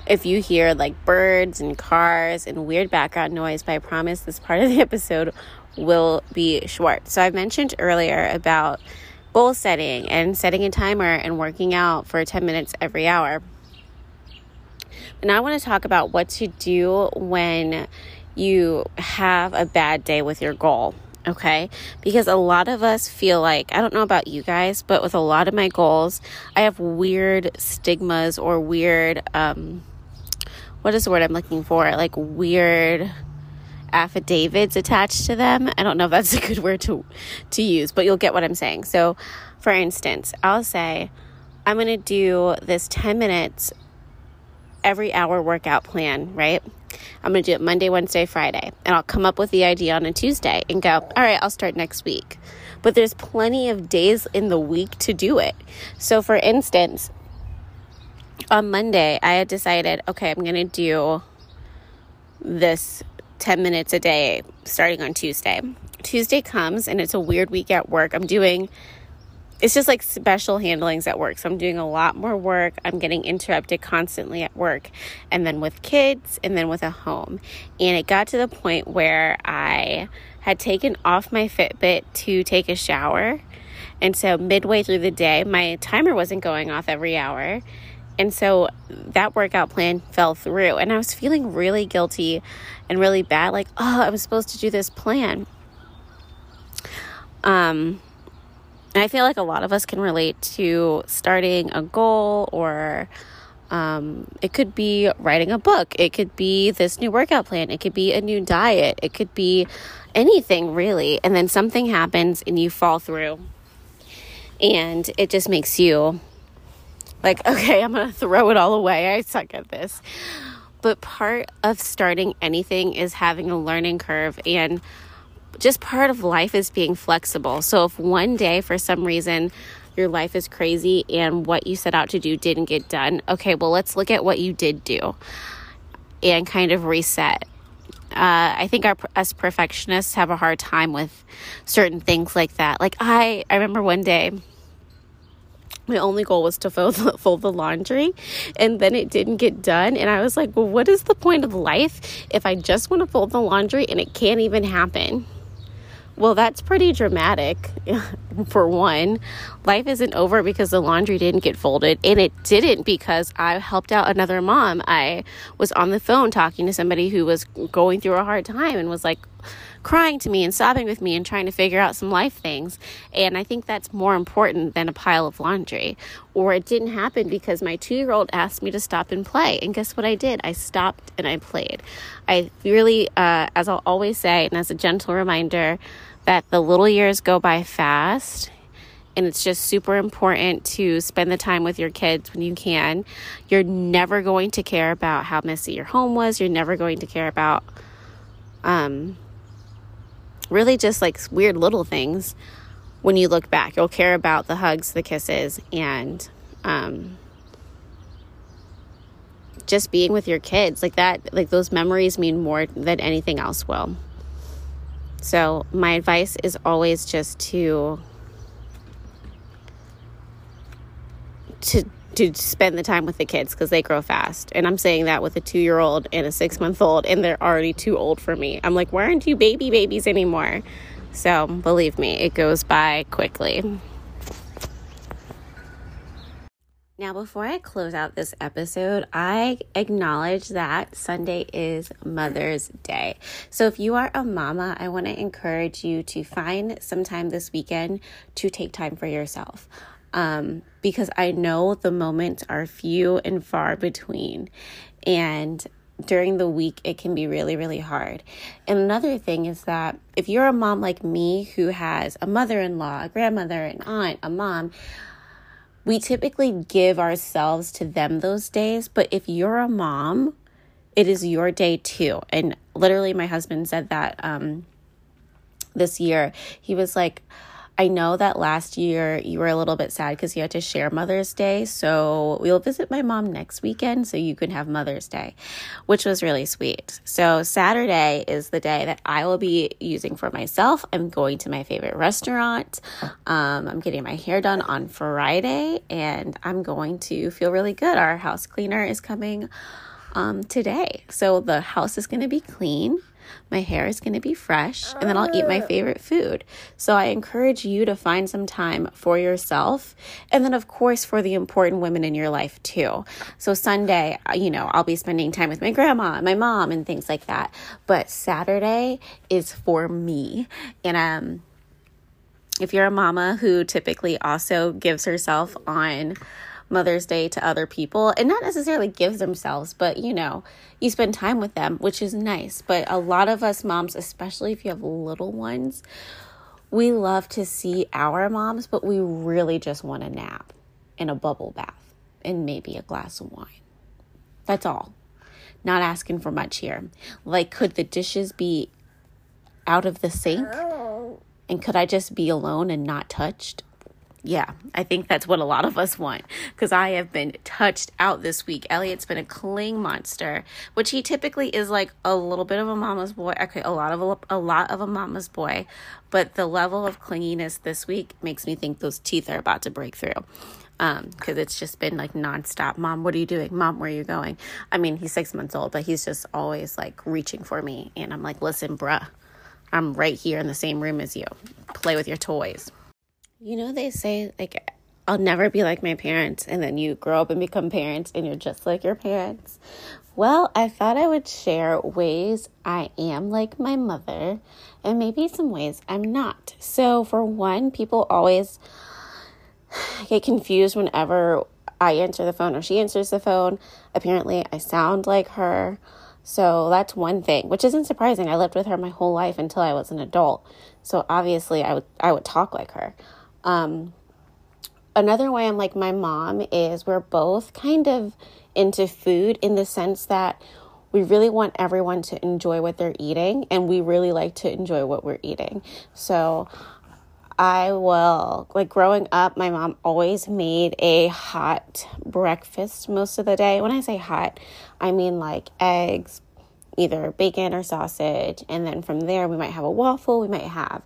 if you hear like birds and cars and weird background noise but i promise this part of the episode will be short. So I mentioned earlier about goal setting and setting a timer and working out for 10 minutes every hour. And I want to talk about what to do when you have a bad day with your goal. Okay, because a lot of us feel like, I don't know about you guys, but with a lot of my goals, I have weird stigmas or weird, um, what is the word I'm looking for? Like weird affidavits attached to them. I don't know if that's a good word to to use, but you'll get what I'm saying. So, for instance, I'll say I'm going to do this 10 minutes every hour workout plan, right? I'm going to do it Monday, Wednesday, Friday, and I'll come up with the idea on a Tuesday and go, "All right, I'll start next week." But there's plenty of days in the week to do it. So, for instance, on Monday, I had decided, okay, I'm going to do this 10 minutes a day starting on Tuesday. Tuesday comes and it's a weird week at work. I'm doing it's just like special handlings at work. So I'm doing a lot more work. I'm getting interrupted constantly at work and then with kids and then with a home. And it got to the point where I had taken off my Fitbit to take a shower. And so midway through the day, my timer wasn't going off every hour. And so that workout plan fell through. And I was feeling really guilty and really bad like, oh, I was supposed to do this plan. Um, and I feel like a lot of us can relate to starting a goal or um, it could be writing a book. It could be this new workout plan. It could be a new diet. It could be anything really. And then something happens and you fall through. And it just makes you like, okay, I'm going to throw it all away. I suck at this. But part of starting anything is having a learning curve and just part of life is being flexible. So if one day for some reason your life is crazy and what you set out to do didn't get done, okay, well, let's look at what you did do and kind of reset. Uh, I think our us perfectionists have a hard time with certain things like that. Like I, I remember one day my only goal was to fold, fold the laundry and then it didn't get done and i was like well what is the point of life if i just want to fold the laundry and it can't even happen well that's pretty dramatic for one. Life isn't over because the laundry didn't get folded and it didn't because i helped out another mom. I was on the phone talking to somebody who was going through a hard time and was like crying to me and sobbing with me and trying to figure out some life things. And I think that's more important than a pile of laundry. Or it didn't happen because my two year old asked me to stop and play. And guess what I did? I stopped and I played. I really, uh, as I'll always say, and as a gentle reminder, that the little years go by fast and it's just super important to spend the time with your kids when you can. You're never going to care about how messy your home was. You're never going to care about um, really just like weird little things when you look back. You'll care about the hugs, the kisses, and um, just being with your kids. Like that, like those memories mean more than anything else will. So, my advice is always just to to to spend the time with the kids because they grow fast. And I'm saying that with a two year old and a six month old, and they're already too old for me. I'm like, why aren't you baby babies anymore? So believe me, it goes by quickly. Now, before I close out this episode, I acknowledge that Sunday is Mother's Day. So, if you are a mama, I want to encourage you to find some time this weekend to take time for yourself. Um, because I know the moments are few and far between. And during the week, it can be really, really hard. And another thing is that if you're a mom like me who has a mother in law, a grandmother, an aunt, a mom, we typically give ourselves to them those days. But if you're a mom, it is your day too. And literally, my husband said that um, this year. He was like, I know that last year you were a little bit sad because you had to share Mother's Day. So we'll visit my mom next weekend so you can have Mother's Day, which was really sweet. So Saturday is the day that I will be using for myself. I'm going to my favorite restaurant. Um, I'm getting my hair done on Friday and I'm going to feel really good. Our house cleaner is coming um, today. So the house is going to be clean. My hair is going to be fresh, and then I'll eat my favorite food. So I encourage you to find some time for yourself, and then, of course, for the important women in your life too. So Sunday, uh, you know, I'll be spending time with my grandma and my mom and things like that. But Saturday is for me. And, um, if you're a mama who typically also gives herself on Mother's Day to other people and not necessarily gives themselves, but you know, you spend time with them, which is nice. But a lot of us moms, especially if you have little ones, we love to see our moms, but we really just want a nap and a bubble bath and maybe a glass of wine. That's all. Not asking for much here. Like, could the dishes be out of the sink? And could I just be alone and not touched? Yeah, I think that's what a lot of us want because I have been touched out this week. Elliot's been a cling monster, which he typically is like a little bit of a mama's boy. Okay, a lot of a, a lot of a mama's boy, but the level of clinginess this week makes me think those teeth are about to break through. Um, because it's just been like nonstop. Mom, what are you doing? Mom, where are you going? I mean, he's six months old, but he's just always like reaching for me, and I'm like, listen, bruh, I'm right here in the same room as you. Play with your toys. You know, they say, like, I'll never be like my parents, and then you grow up and become parents, and you're just like your parents. Well, I thought I would share ways I am like my mother, and maybe some ways I'm not. So, for one, people always get confused whenever I answer the phone or she answers the phone. Apparently, I sound like her. So that's one thing, which isn't surprising. I lived with her my whole life until I was an adult. So obviously I would I would talk like her. Um, another way I'm like my mom is we're both kind of into food in the sense that we really want everyone to enjoy what they're eating and we really like to enjoy what we're eating. So I will, like growing up, my mom always made a hot breakfast most of the day. When I say hot, I mean like eggs, either bacon or sausage. And then from there, we might have a waffle, we might have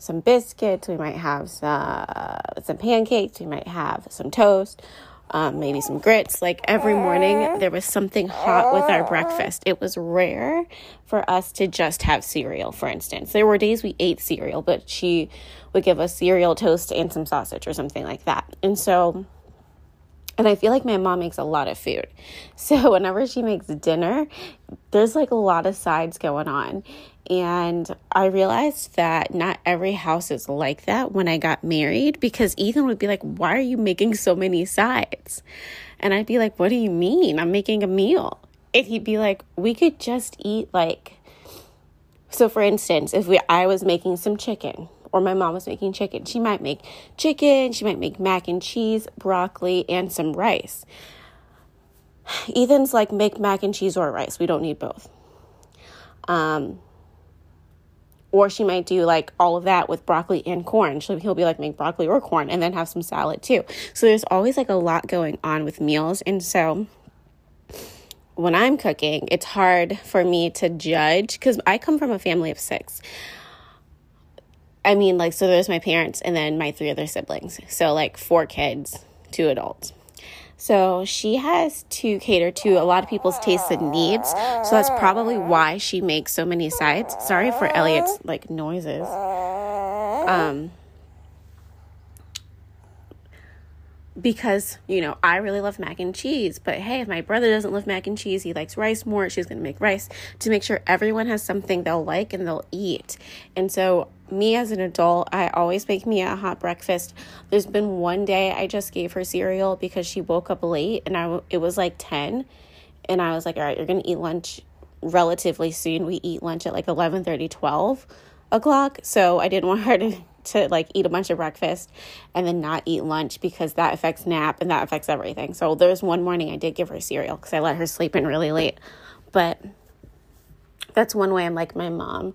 some biscuits, we might have some, uh, some pancakes, we might have some toast, um, maybe some grits. Like every morning, there was something hot with our breakfast. It was rare for us to just have cereal, for instance. There were days we ate cereal, but she would give us cereal, toast, and some sausage or something like that. And so, and I feel like my mom makes a lot of food. So whenever she makes dinner, there's like a lot of sides going on. And I realized that not every house is like that when I got married because Ethan would be like, Why are you making so many sides? And I'd be like, What do you mean? I'm making a meal. And he'd be like, We could just eat like so for instance, if we I was making some chicken or my mom was making chicken, she might make chicken, she might make mac and cheese, broccoli, and some rice. Ethan's like make mac and cheese or rice. We don't need both. Um or she might do like all of that with broccoli and corn. So he'll be like, make broccoli or corn and then have some salad too. So there's always like a lot going on with meals. And so when I'm cooking, it's hard for me to judge because I come from a family of six. I mean, like, so there's my parents and then my three other siblings. So, like, four kids, two adults. So she has to cater to a lot of people's tastes and needs. So that's probably why she makes so many sides. Sorry for Elliot's like noises. Um because, you know, I really love mac and cheese, but hey, if my brother doesn't love mac and cheese, he likes rice more, she's to make rice to make sure everyone has something they'll like and they'll eat. And so me as an adult, I always make me a hot breakfast. There's been one day I just gave her cereal because she woke up late and I it was like 10 and I was like, "All right, you're going to eat lunch relatively soon. We eat lunch at like 11:30, 12 o'clock. So I didn't want her to to like eat a bunch of breakfast and then not eat lunch because that affects nap and that affects everything. So there's one morning I did give her cereal because I let her sleep in really late. But that's one way I'm like my mom.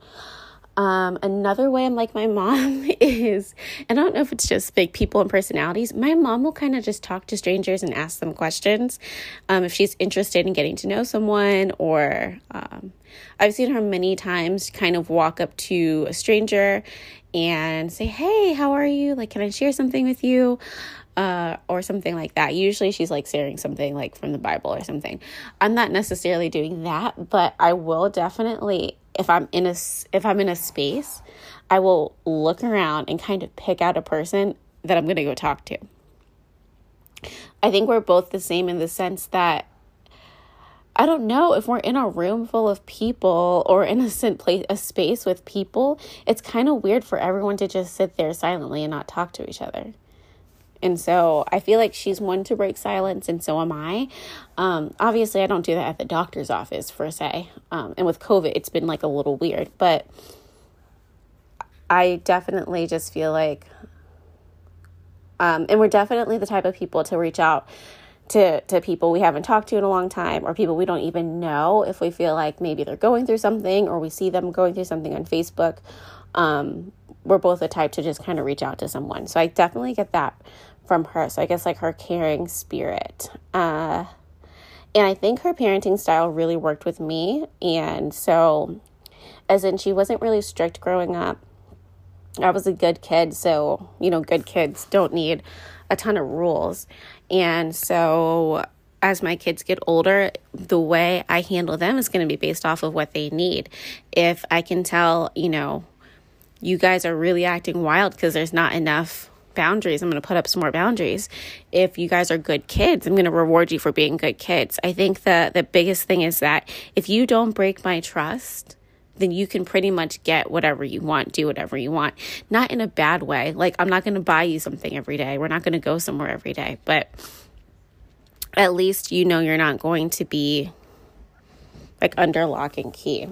Um, another way I'm like my mom is, and I don't know if it's just big people and personalities. My mom will kind of just talk to strangers and ask them questions um, if she's interested in getting to know someone. Or um, I've seen her many times kind of walk up to a stranger and say, Hey, how are you? Like, can I share something with you? Uh, or something like that. Usually she's like sharing something like from the Bible or something. I'm not necessarily doing that, but I will definitely if I'm in a if I'm in a space, I will look around and kind of pick out a person that I'm going to go talk to. I think we're both the same in the sense that I don't know if we're in a room full of people or in a place a space with people, it's kind of weird for everyone to just sit there silently and not talk to each other. And so I feel like she's one to break silence, and so am I. Um, obviously, I don't do that at the doctor's office, per se. Um, and with COVID, it's been like a little weird, but I definitely just feel like, um, and we're definitely the type of people to reach out to to people we haven't talked to in a long time or people we don't even know if we feel like maybe they're going through something or we see them going through something on Facebook um, we're both the type to just kind of reach out to someone. So I definitely get that from her. So I guess like her caring spirit. Uh, and I think her parenting style really worked with me. And so, as in, she wasn't really strict growing up. I was a good kid. So, you know, good kids don't need a ton of rules. And so, as my kids get older, the way I handle them is going to be based off of what they need. If I can tell, you know, you guys are really acting wild because there's not enough boundaries. I'm going to put up some more boundaries. If you guys are good kids, I'm going to reward you for being good kids. I think the the biggest thing is that if you don't break my trust, then you can pretty much get whatever you want, do whatever you want. Not in a bad way. Like I'm not going to buy you something every day. We're not going to go somewhere every day, but at least you know you're not going to be like under lock and key.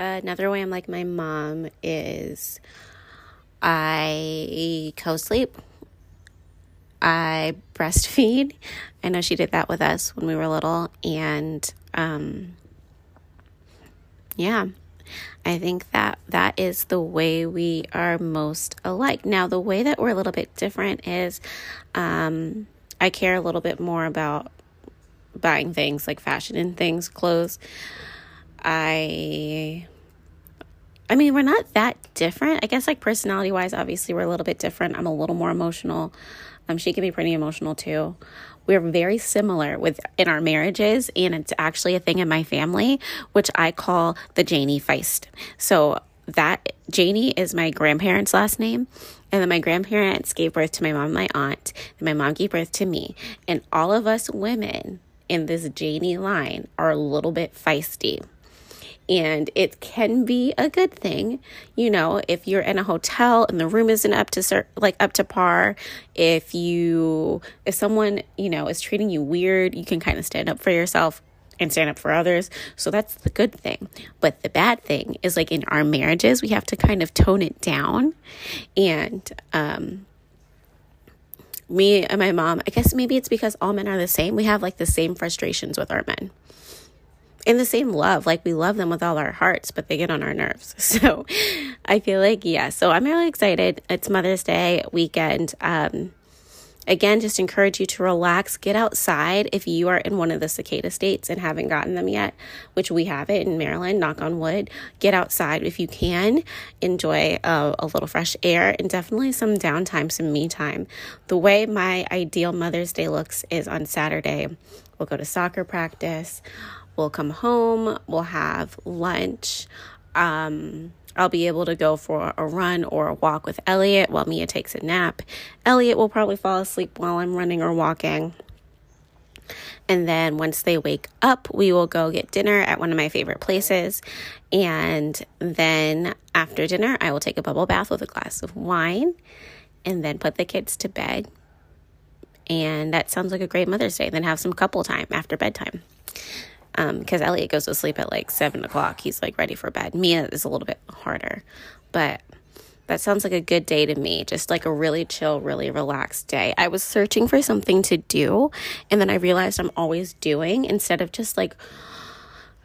Another way I'm like my mom is I co sleep. I breastfeed. I know she did that with us when we were little. And um, yeah, I think that that is the way we are most alike. Now, the way that we're a little bit different is um, I care a little bit more about buying things like fashion and things, clothes. I I mean, we're not that different. I guess like personality wise, obviously we're a little bit different. I'm a little more emotional. Um, she can be pretty emotional too. We're very similar with in our marriages, and it's actually a thing in my family, which I call the Janie Feist. So that Janie is my grandparents' last name. And then my grandparents gave birth to my mom and my aunt. And my mom gave birth to me. And all of us women in this Janie line are a little bit feisty and it can be a good thing you know if you're in a hotel and the room isn't up to like up to par if you if someone you know is treating you weird you can kind of stand up for yourself and stand up for others. So that's the good thing. But the bad thing is like in our marriages, we have to kind of tone it down. And um me and my mom, I guess maybe it's because all men are the same. We have like the same frustrations with our men in the same love. Like we love them with all our hearts, but they get on our nerves. So I feel like, yeah. So I'm really excited. It's Mother's Day weekend. Um, again, just encourage you to relax, get outside if you are in one of the cicada states and haven't gotten them yet, which we have it in Maryland, knock on wood. Get outside if you can, enjoy a, a little fresh air and definitely some downtime, some me time. The way my ideal Mother's Day looks is on Saturday. We'll go to soccer practice. We'll come home, we'll have lunch. Um, I'll be able to go for a run or a walk with Elliot while Mia takes a nap. Elliot will probably fall asleep while I'm running or walking. And then once they wake up, we will go get dinner at one of my favorite places. And then after dinner, I will take a bubble bath with a glass of wine and then put the kids to bed. And that sounds like a great Mother's Day. Then have some couple time after bedtime. Because um, Elliot goes to sleep at like seven o'clock. He's like ready for bed. Mia is a little bit harder. But that sounds like a good day to me. Just like a really chill, really relaxed day. I was searching for something to do, and then I realized I'm always doing instead of just like,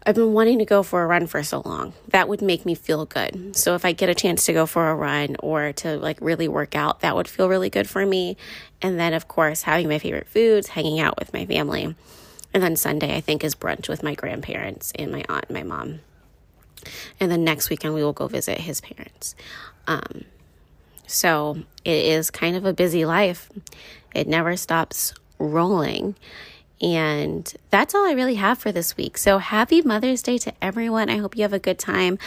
I've been wanting to go for a run for so long. That would make me feel good. So if I get a chance to go for a run or to like really work out, that would feel really good for me. And then, of course, having my favorite foods, hanging out with my family. And then Sunday, I think, is brunch with my grandparents and my aunt and my mom. And then next weekend, we will go visit his parents. Um, so it is kind of a busy life. It never stops rolling. And that's all I really have for this week. So happy Mother's Day to everyone. I hope you have a good time.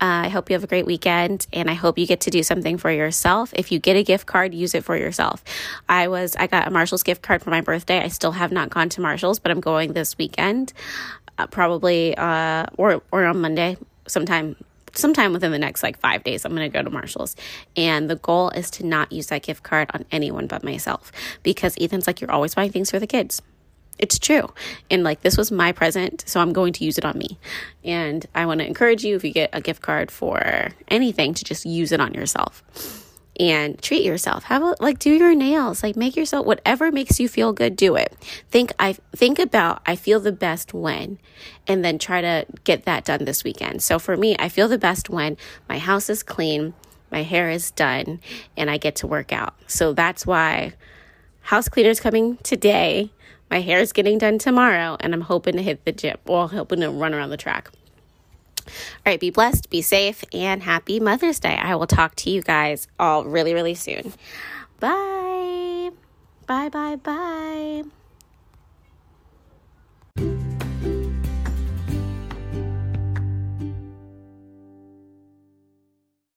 Uh, I hope you have a great weekend and I hope you get to do something for yourself. If you get a gift card, use it for yourself. I was, I got a Marshall's gift card for my birthday. I still have not gone to Marshall's, but I'm going this weekend, uh, probably, uh, or, or on Monday sometime sometime within the next like five days, I'm going to go to Marshall's. And the goal is to not use that gift card on anyone but myself because Ethan's like, you're always buying things for the kids. It's true. And like, this was my present, so I'm going to use it on me. And I want to encourage you if you get a gift card for anything to just use it on yourself and treat yourself. Have a, like do your nails, like make yourself whatever makes you feel good, do it. Think I think about I feel the best when and then try to get that done this weekend. So for me, I feel the best when my house is clean, my hair is done, and I get to work out. So that's why house cleaner's coming today. My hair is getting done tomorrow, and I'm hoping to hit the gym. Well, hoping to run around the track. All right, be blessed, be safe, and happy Mother's Day. I will talk to you guys all really, really soon. Bye. Bye, bye, bye.